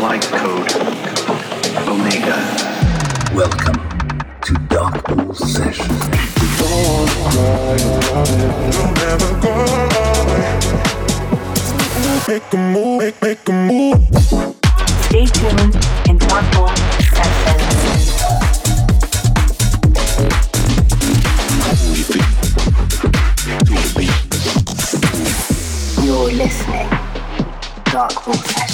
flight code Omega. Welcome to Dark Pool Sessions. Make a move, make, make a move. Stay tuned in Dark Pool Sessions. You're listening. Dark Pool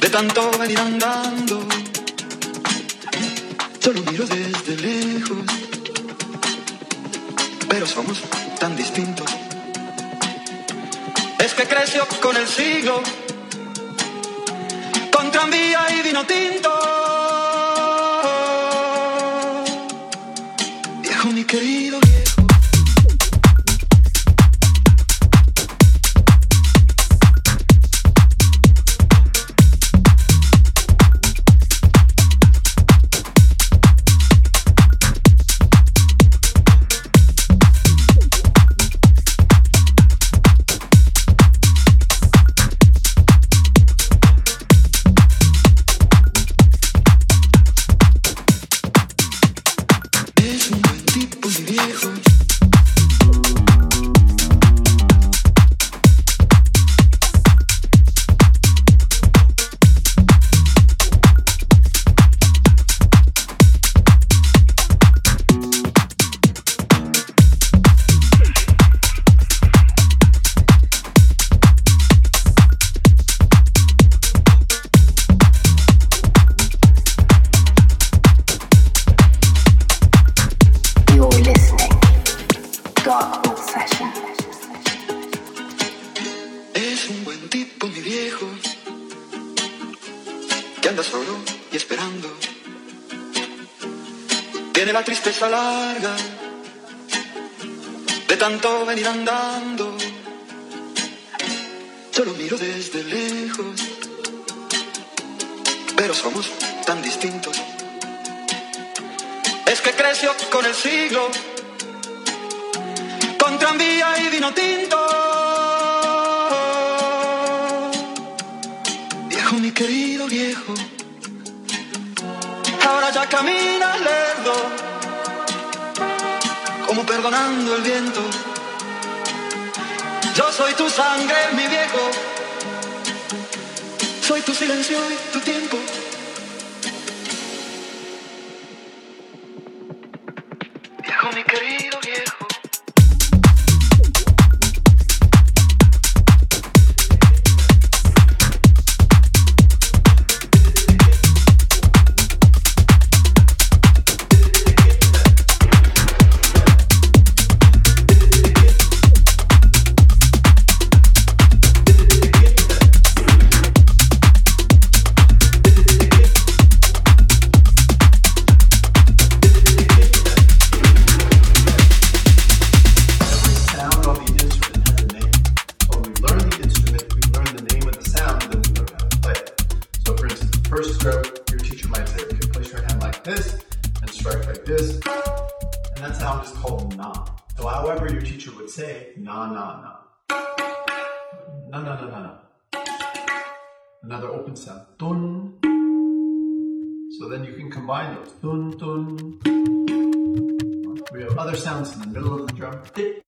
de tanto venir andando. Solo miro desde lejos, pero somos tan distintos. Es que creció con el siglo, con tranvía y vino tinto. Viejo mi querido solo y esperando. Tiene la tristeza larga de tanto venir andando. Yo lo miro desde lejos, pero somos tan distintos. Es que creció con el siglo, con tranvía y vino tinto. viejo mi querido viejo ya camina lerdo, como perdonando el viento. Yo soy tu sangre, mi viejo. Soy tu silencio y tu tiempo. Say, na, na, na. Na, na, na, na, na. Another open sound, dun. So then you can combine those, dun, dun. We have other sounds in the middle of the drum. Now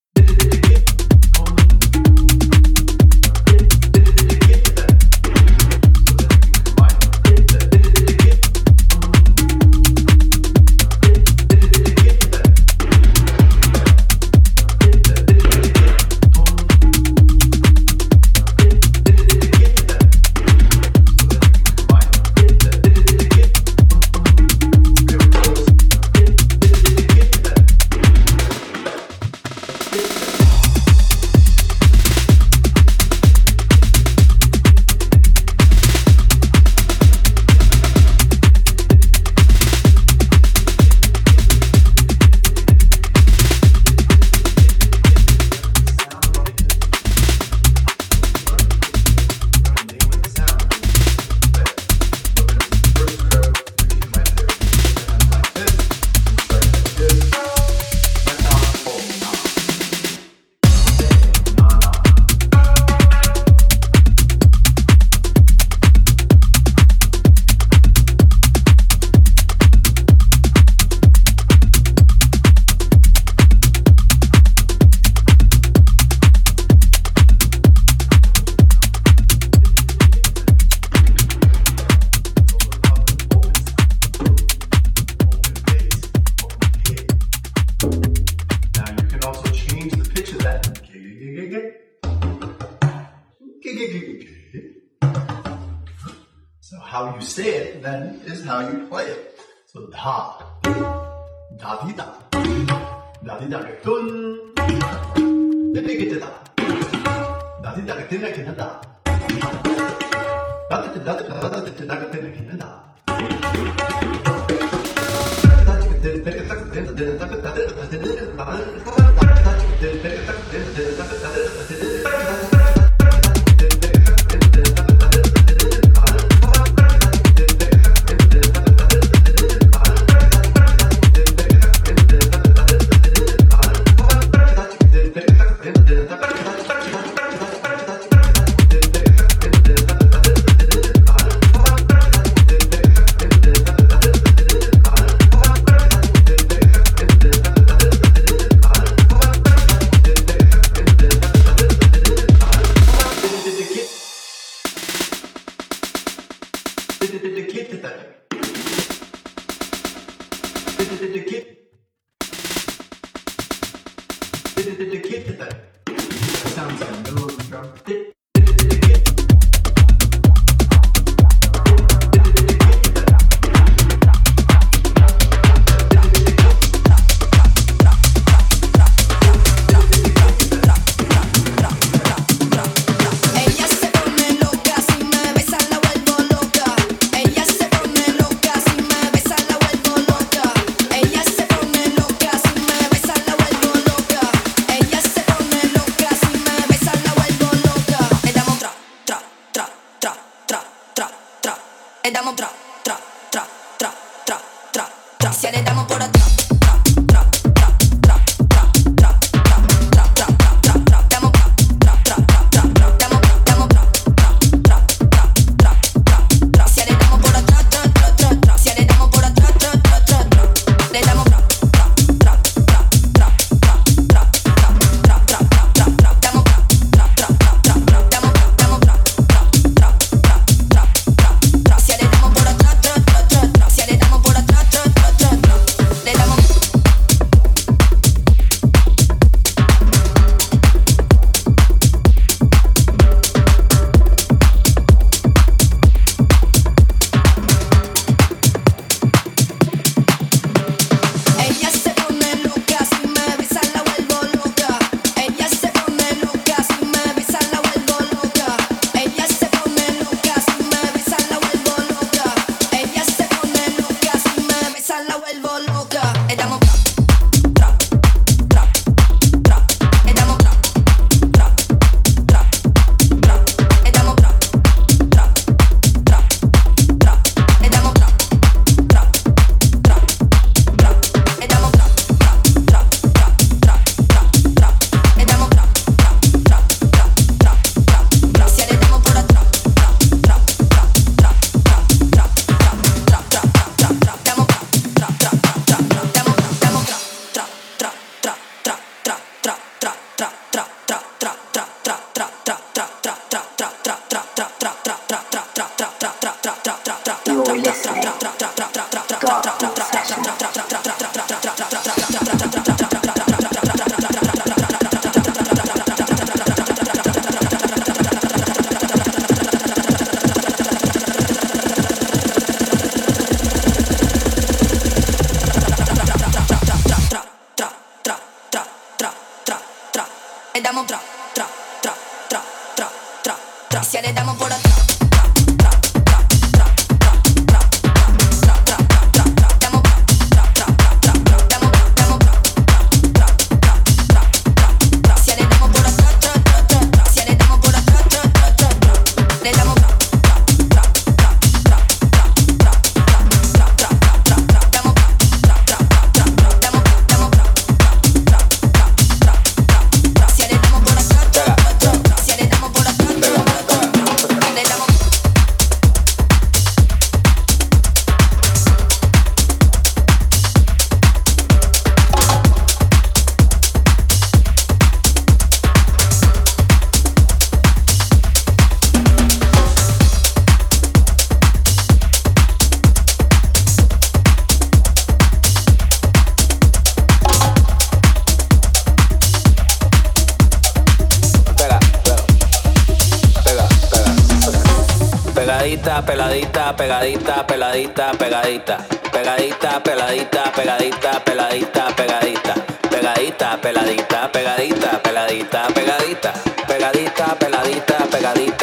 pegadita, peladita, pegadita, pegadita, peladita, pegadita, peladita, pegadita, pegadita, peladita, pegadita, peladita, pegadita, pegadita, peladita, pegadita,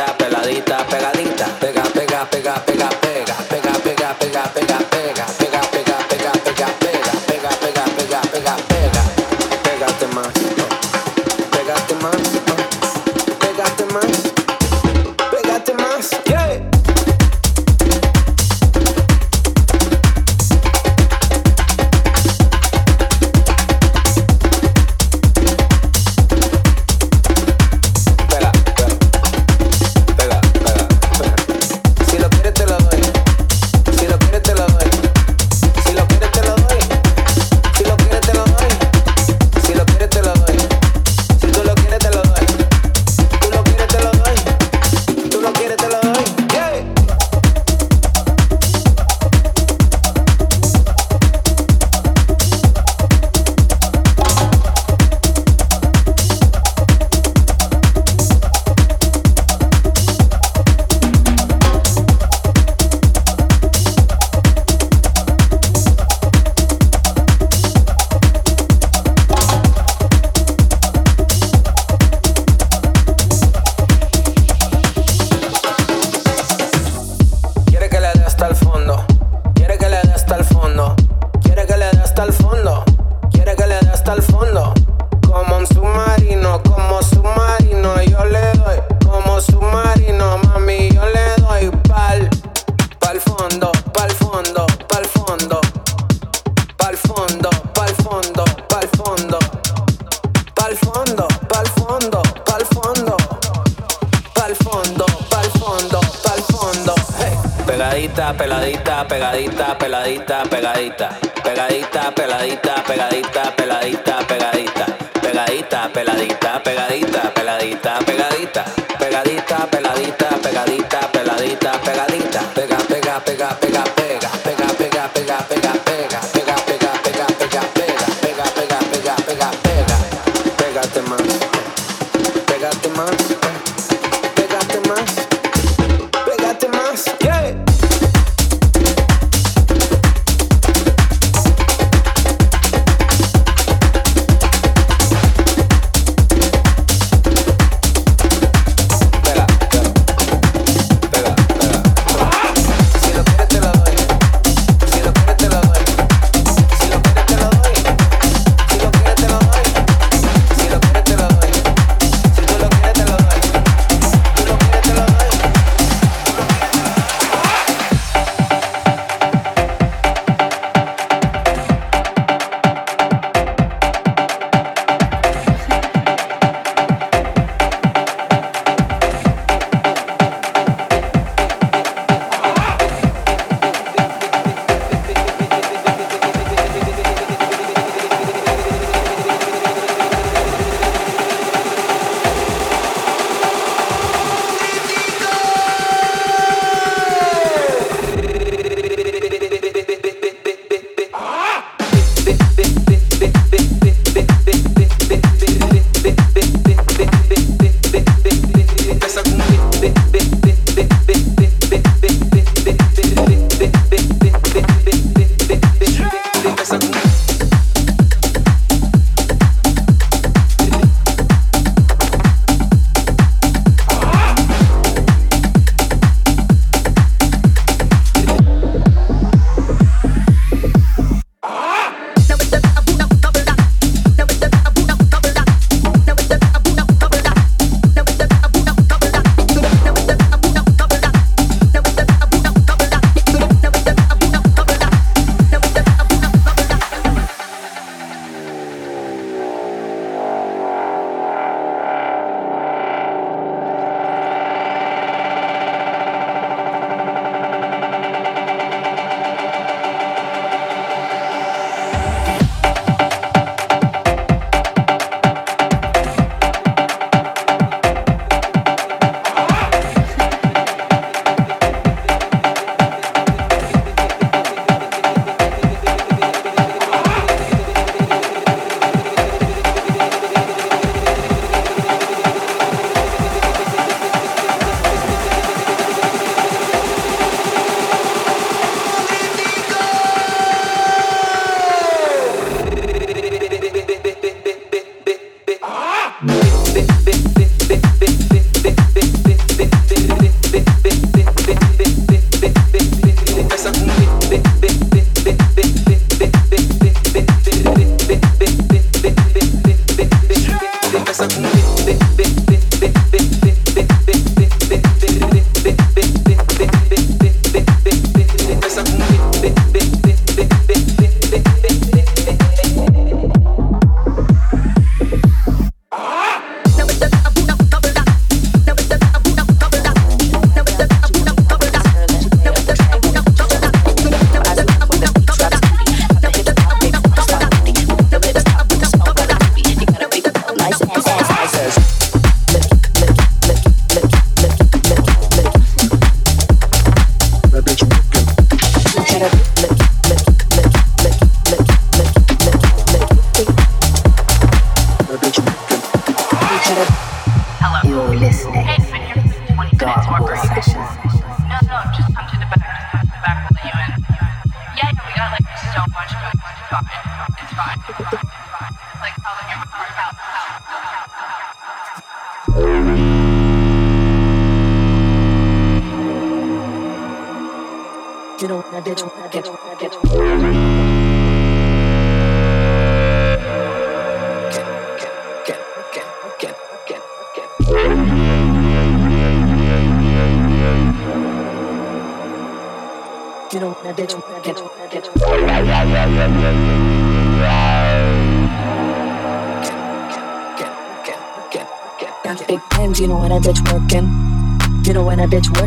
peladita, peladita, pegadita, pegadita, peladita, pegadita, peladita, pegadita, pegadita, peladita, pegadita.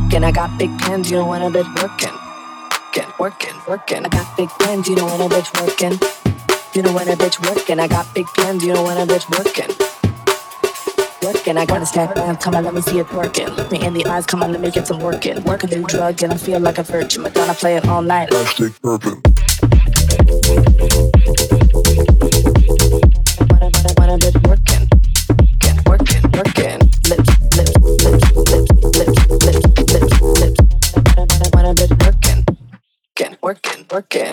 Working. I got big plans, you know when a bitch working. Working, working, working. I got big plans, you know when a bitch working. You know when a bitch working. I got big plans, you know when a bitch working. Working, I got a stack plan. Come on, let me see it working. Look me in the eyes, come on, let me get some working. Work a new drug and I feel like a virgin. Madonna play it all night. Plastic Purpin. Ok.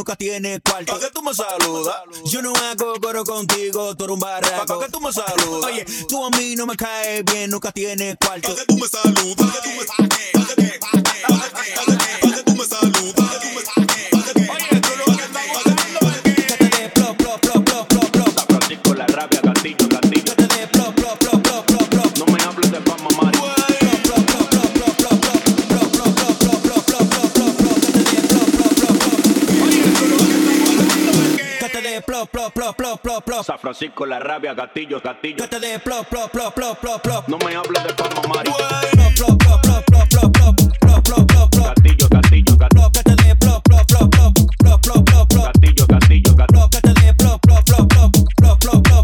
Nunca tienes cuarto. Pa' que tú me saludas. Yo no hago coro contigo, tú eres un barraco. Pa' que tú me saludas. Oye, tú a mí no me caes bien, nunca tienes cuarto. Pa' que tú me saludas. Pa' que tú me saludas. Pa' que tú me saludas. Pa' que tú me saludas. Oye, tú lo que es que te dé plop, plop, plop, plop, plop, plop. San Francisco, la rabia, Castillo, Castillo. Que te dé plop, plop, plop, plop, plop, plop. No me hables de fama, Mari. Plop, plop, plop, plop, plop, plop, plop. Plop, plop, plop, plop. Castillo, Castillo, Castillo. Plop, que te dé plop, plop, plop, plop. Plop, plop, plop, plop. Castillo, Castillo, Castillo. Plop, que te dé plop, plop, plop, plop. Plop, plop, plop,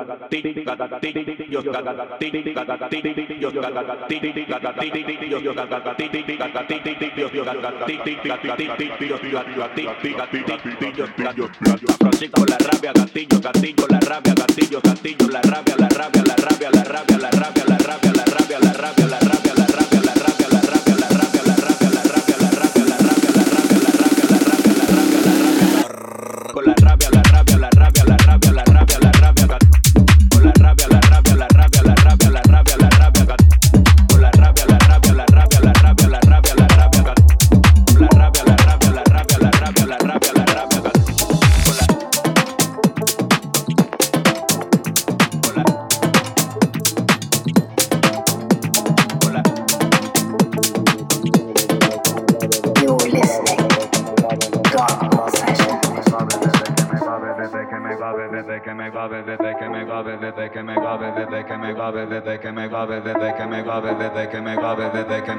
rabia, la rabia, la rabia, la rabia, la rabia, la rabia, la rabia, la rabia, la rabia, la rabia, la rabia, la rabia, la rabia, la rabia, la rabia,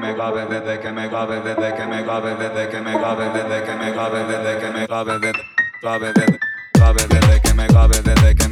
cabe, desde que me cabe, desde que me cabe, desde que me cabe, desde que me cabe, desde que me cabe, desde que me cabe, desde cabe, desde cabe, desde que me cabe, desde que me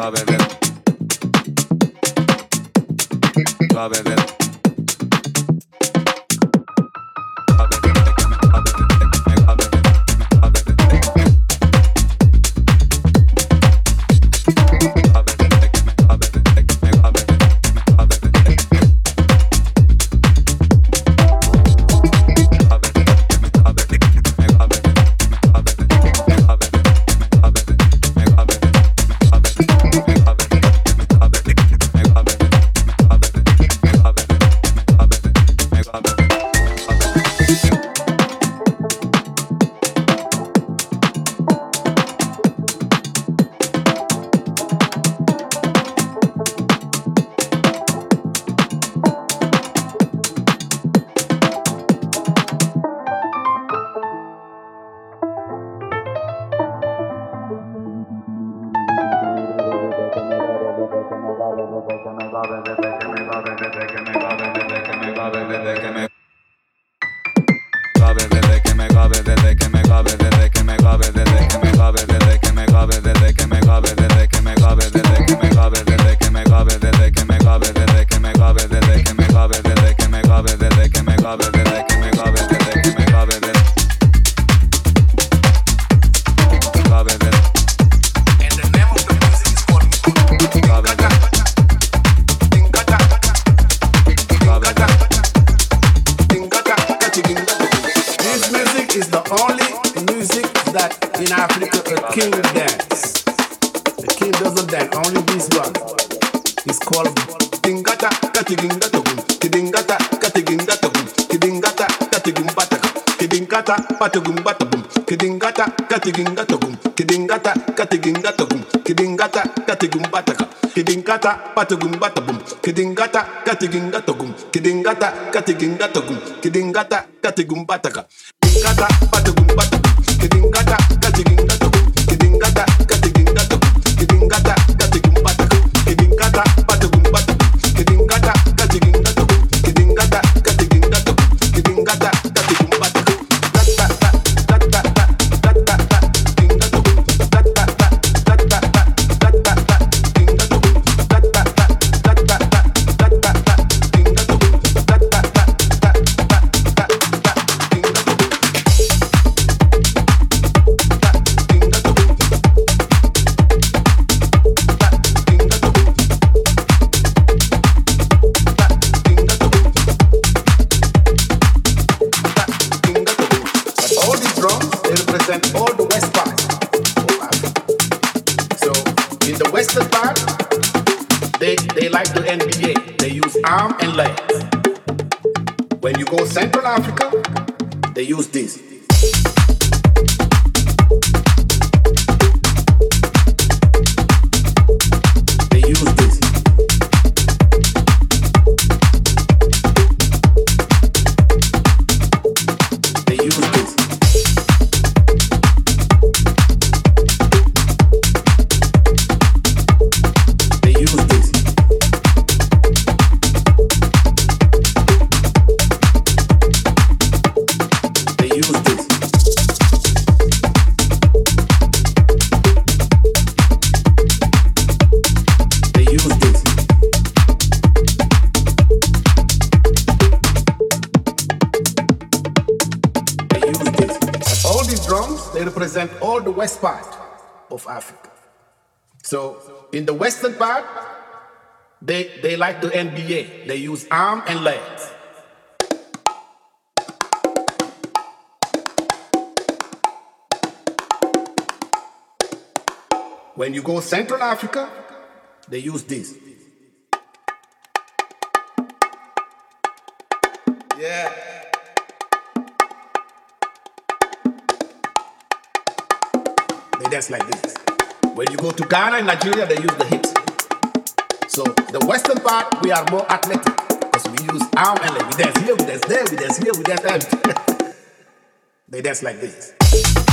Love it love it. katigingata togum kidingata katigingata togum kidingata katigingata kidingata patugumata bum kidingata katigingata togum kidingata katigingata togum kidingata katigumata kidingata patugumata kidingata like the NBA. They use arm and legs. When you go Central Africa, they use this. West part of Africa. So in the western part, they, they like the NBA. They use arm and legs. when you go Central Africa, they use this. Yeah. They dance like this. When you go to Ghana and Nigeria, they use the hips. So the western part, we are more athletic because we use arm and leg. We dance here, we dance there, we dance here, we dance there. they dance like this.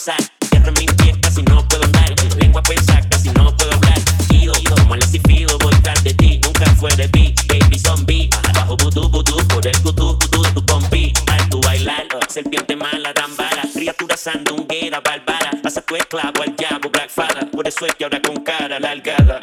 pasar. Cierro mis pies, casi no puedo andar. Lengua pesada, casi no puedo hablar. Ido, como el fido, voy tras de ti. Nunca fue de ti, baby zombie. Abajo, butú, butú, por el cutú, cutú, tu pompi. Al tu bailar, serpiente mala, tambala. Criatura sandunguera, barbara, Pasa tu esclavo al llavo, black fada. Por eso es que ahora con cara alargada.